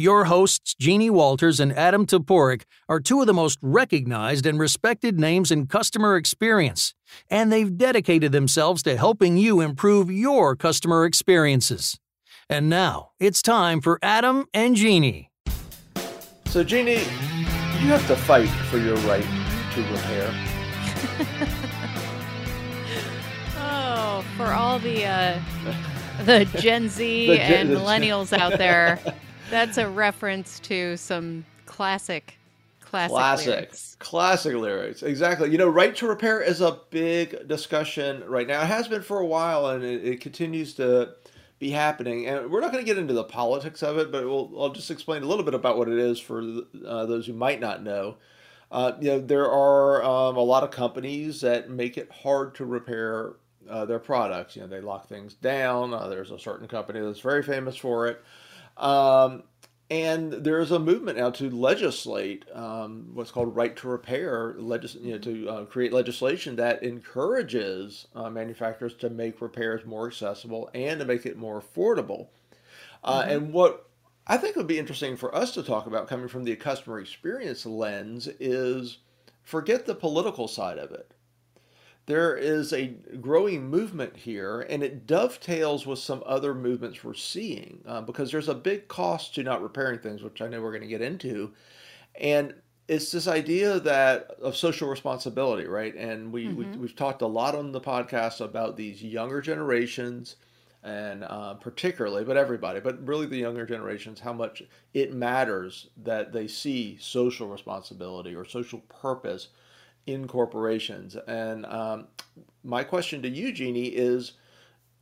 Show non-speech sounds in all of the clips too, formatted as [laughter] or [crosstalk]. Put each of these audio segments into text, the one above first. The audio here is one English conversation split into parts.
Your hosts, Jeannie Walters and Adam Toporek, are two of the most recognized and respected names in customer experience, and they've dedicated themselves to helping you improve your customer experiences. And now, it's time for Adam and Jeannie. So, Jeannie, you have to fight for your right to repair. [laughs] oh, for all the uh, the Gen Z [laughs] the gen- and millennials out there. [laughs] That's a reference to some classic, classic, classic, lyrics. classic lyrics. Exactly. You know, right to repair is a big discussion right now. It has been for a while, and it, it continues to be happening. And we're not going to get into the politics of it, but we'll, I'll just explain a little bit about what it is for uh, those who might not know. Uh, you know, there are um, a lot of companies that make it hard to repair uh, their products. You know, they lock things down. Uh, there's a certain company that's very famous for it. Um, and there's a movement now to legislate um, what's called right to repair, legis- you know, to uh, create legislation that encourages uh, manufacturers to make repairs more accessible and to make it more affordable. Uh, mm-hmm. And what I think would be interesting for us to talk about, coming from the customer experience lens, is forget the political side of it there is a growing movement here, and it dovetails with some other movements we're seeing uh, because there's a big cost to not repairing things, which I know we're going to get into. And it's this idea that of social responsibility, right? And we, mm-hmm. we have talked a lot on the podcast about these younger generations, and uh, particularly, but everybody, but really the younger generations, how much it matters that they see social responsibility or social purpose in corporations. And um, my question to you, Jeannie, is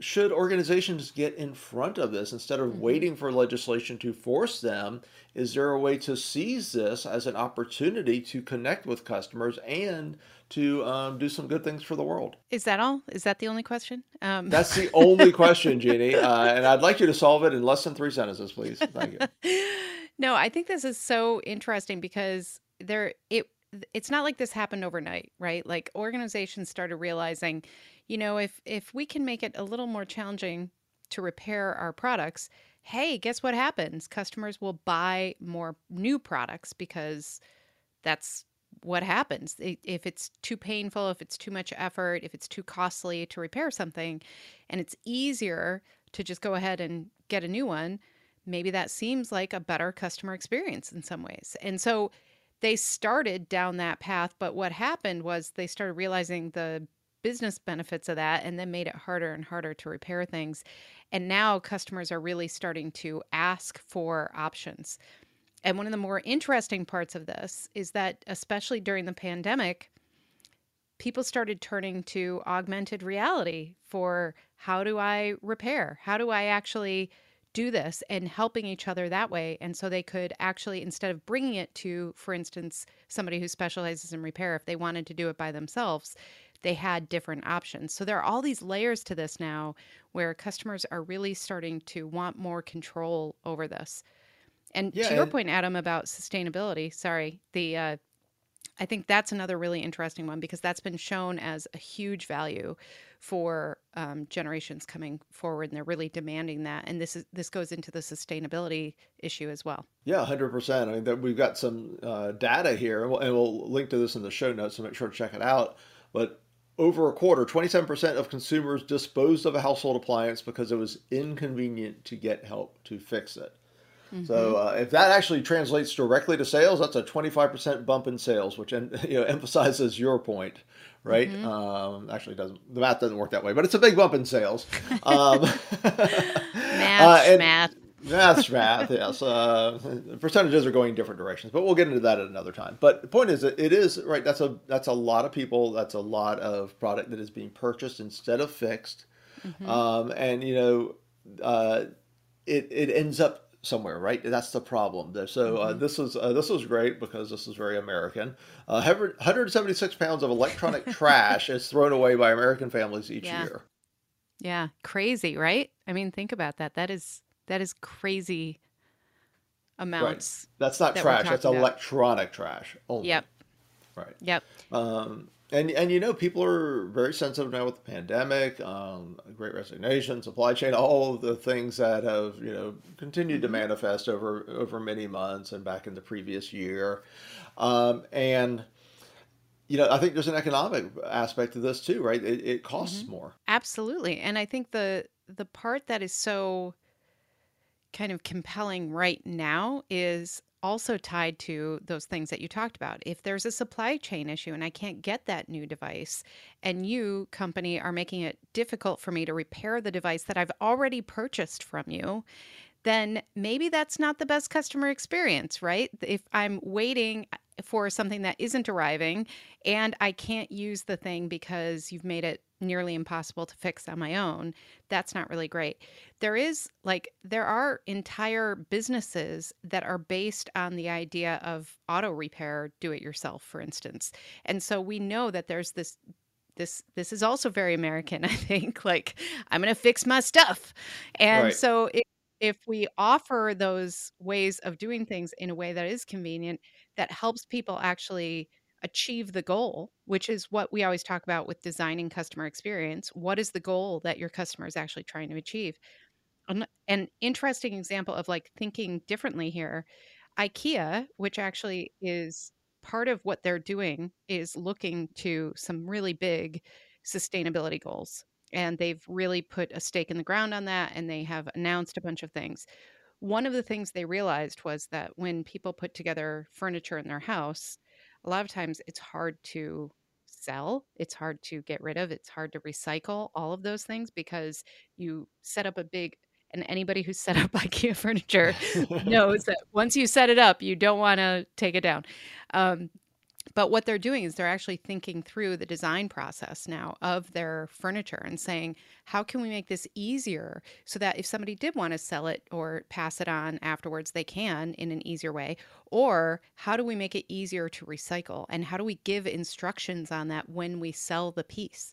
should organizations get in front of this instead of mm-hmm. waiting for legislation to force them? Is there a way to seize this as an opportunity to connect with customers and to um, do some good things for the world? Is that all? Is that the only question? Um... That's the only [laughs] question, Jeannie. Uh, and I'd like you to solve it in less than three sentences, please. Thank you. [laughs] no, I think this is so interesting because there it it's not like this happened overnight, right? Like organizations started realizing, you know, if if we can make it a little more challenging to repair our products, hey, guess what happens? Customers will buy more new products because that's what happens. If it's too painful, if it's too much effort, if it's too costly to repair something, and it's easier to just go ahead and get a new one, maybe that seems like a better customer experience in some ways. And so they started down that path, but what happened was they started realizing the business benefits of that and then made it harder and harder to repair things. And now customers are really starting to ask for options. And one of the more interesting parts of this is that, especially during the pandemic, people started turning to augmented reality for how do I repair? How do I actually do this and helping each other that way. And so they could actually, instead of bringing it to, for instance, somebody who specializes in repair, if they wanted to do it by themselves, they had different options. So there are all these layers to this now where customers are really starting to want more control over this. And yeah, to your point, Adam, about sustainability, sorry, the uh, I think that's another really interesting one because that's been shown as a huge value for um, generations coming forward, and they're really demanding that. And this is this goes into the sustainability issue as well. Yeah, hundred percent. I mean, that we've got some uh, data here, and we'll, and we'll link to this in the show notes, so make sure to check it out. But over a quarter, 27% of consumers disposed of a household appliance because it was inconvenient to get help to fix it. Mm-hmm. So uh, if that actually translates directly to sales, that's a 25% bump in sales, which [laughs] you know emphasizes your point, right? Mm-hmm. Um, actually, doesn't the math doesn't work that way, but it's a big bump in sales. [laughs] Um, math, [laughs] uh, math. That's math. Yes, uh, percentages are going different directions, but we'll get into that at another time. But the point is, that it is right. That's a that's a lot of people. That's a lot of product that is being purchased instead of fixed, mm-hmm. um, and you know, uh, it it ends up somewhere, right? That's the problem. So uh, mm-hmm. this is uh, this was great because this is very American. Uh, 176 pounds of electronic [laughs] trash is thrown away by American families each yeah. year. Yeah, crazy, right? I mean, think about that. That is that is crazy amounts. Right. That's not that trash. That's about. electronic trash. Only. Yep. Right. Yep. Um, and and you know people are very sensitive now with the pandemic, um, Great Resignation, supply chain, all of the things that have you know continued to mm-hmm. manifest over over many months and back in the previous year, um, and you know I think there's an economic aspect to this too, right? It, it costs mm-hmm. more. Absolutely, and I think the the part that is so kind of compelling right now is also tied to those things that you talked about. If there's a supply chain issue and I can't get that new device, and you, company, are making it difficult for me to repair the device that I've already purchased from you, then maybe that's not the best customer experience, right? If I'm waiting for something that isn't arriving and I can't use the thing because you've made it nearly impossible to fix on my own, that's not really great. There is like, there are entire businesses that are based on the idea of auto repair, do it yourself, for instance. And so we know that there's this this this is also very american [laughs] i think like i'm going to fix my stuff and right. so it, if we offer those ways of doing things in a way that is convenient that helps people actually achieve the goal which is what we always talk about with designing customer experience what is the goal that your customer is actually trying to achieve an, an interesting example of like thinking differently here ikea which actually is part of what they're doing is looking to some really big sustainability goals and they've really put a stake in the ground on that and they have announced a bunch of things. One of the things they realized was that when people put together furniture in their house, a lot of times it's hard to sell, it's hard to get rid of, it's hard to recycle all of those things because you set up a big and anybody who's [laughs] set up IKEA furniture [laughs] knows that once you set it up, you don't want to take it down. Um, but what they're doing is they're actually thinking through the design process now of their furniture and saying, how can we make this easier so that if somebody did want to sell it or pass it on afterwards, they can in an easier way? Or how do we make it easier to recycle? And how do we give instructions on that when we sell the piece?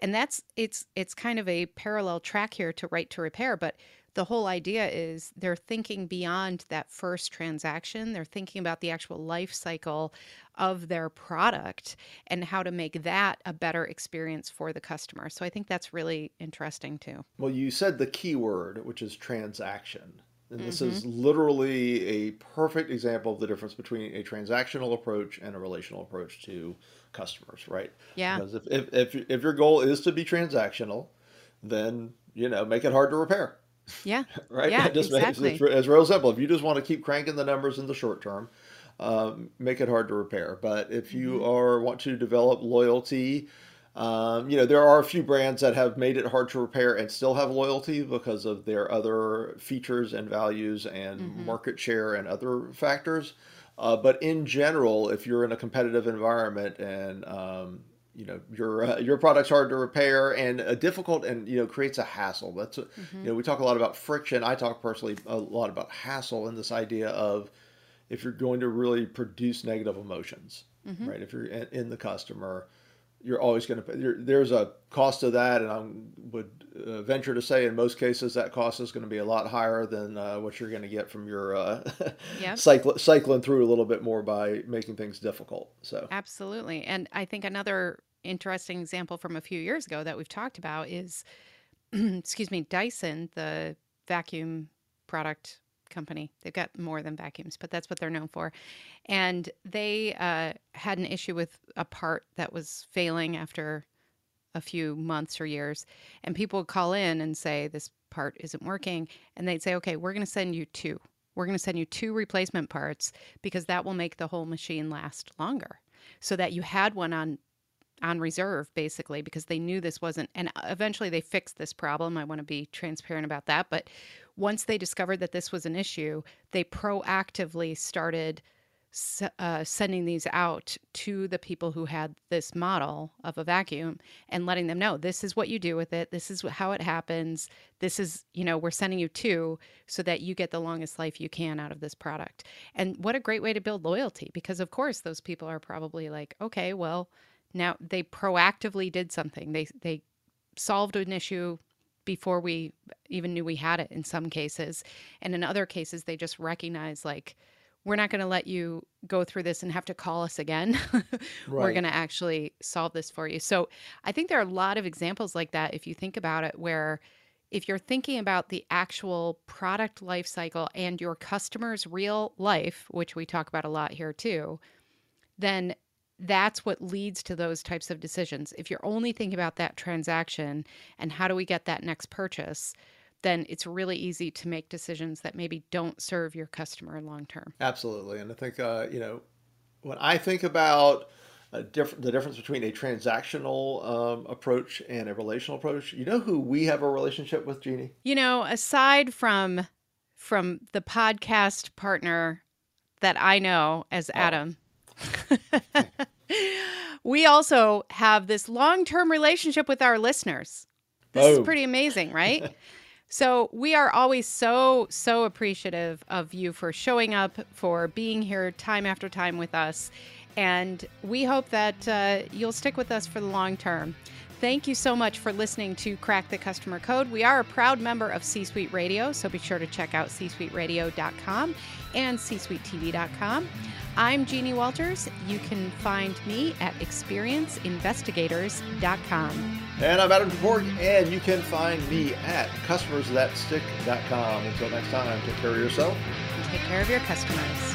And that's it's it's kind of a parallel track here to right to repair, but the whole idea is they're thinking beyond that first transaction. They're thinking about the actual life cycle of their product and how to make that a better experience for the customer. So I think that's really interesting too. Well, you said the key word, which is transaction. And this mm-hmm. is literally a perfect example of the difference between a transactional approach and a relational approach to customers, right? Yeah. Because if, if, if, if your goal is to be transactional, then, you know, make it hard to repair. Yeah. [laughs] right. Yeah, just exactly. It's, it's, real simple. If you just want to keep cranking the numbers in the short term, um, make it hard to repair. But if you mm-hmm. are want to develop loyalty, um, you know there are a few brands that have made it hard to repair and still have loyalty because of their other features and values and mm-hmm. market share and other factors. Uh, but in general, if you're in a competitive environment and um, you know your uh, your product's hard to repair and uh, difficult and you know creates a hassle that's a, mm-hmm. you know we talk a lot about friction i talk personally a lot about hassle and this idea of if you're going to really produce negative emotions mm-hmm. right if you're in, in, the customer you're always going to there's a cost to that and i would uh, venture to say in most cases that cost is going to be a lot higher than uh, what you're going to get from your uh, [laughs] yep. cycle, cycling through a little bit more by making things difficult so absolutely and i think another interesting example from a few years ago that we've talked about is, [clears throat] excuse me, Dyson, the vacuum product company. They've got more than vacuums, but that's what they're known for. And they uh, had an issue with a part that was failing after a few months or years. And people would call in and say, This part isn't working. And they'd say, Okay, we're going to send you two we're going to send you two replacement parts because that will make the whole machine last longer. So that you had one on on reserve basically because they knew this wasn't and eventually they fixed this problem. I want to be transparent about that, but once they discovered that this was an issue, they proactively started uh, sending these out to the people who had this model of a vacuum and letting them know this is what you do with it. This is how it happens. This is, you know, we're sending you two so that you get the longest life you can out of this product. And what a great way to build loyalty because, of course, those people are probably like, okay, well, now they proactively did something. They, they, solved an issue before we even knew we had it in some cases and in other cases they just recognize like we're not going to let you go through this and have to call us again. [laughs] right. We're going to actually solve this for you. So I think there are a lot of examples like that if you think about it, where if you're thinking about the actual product life cycle and your customer's real life, which we talk about a lot here too, then that's what leads to those types of decisions. If you're only thinking about that transaction and how do we get that next purchase, then it's really easy to make decisions that maybe don't serve your customer long term. Absolutely. And I think, uh, you know, when I think about diff- the difference between a transactional um, approach and a relational approach, you know who we have a relationship with, Jeannie? You know, aside from from the podcast partner that I know as oh. [laughs] We also have this long-term relationship with our listeners. This oh. is pretty amazing, right? [laughs] So we are always so, so appreciative of you for showing up, for being here time after time with us. And we hope that uh, you'll stick with us for the long term. Thank you so much for listening to Crack the Customer Code. We are a proud member of C Suite Radio, so be sure to check out csuiteradio.com and csuitetv.com. I'm Jeannie Walters. You can find me at experienceinvestigators.com. And I'm Adam Toporek, and you can find me at customersthatstick.com. Until next time, take care of yourself. And take care of your customers.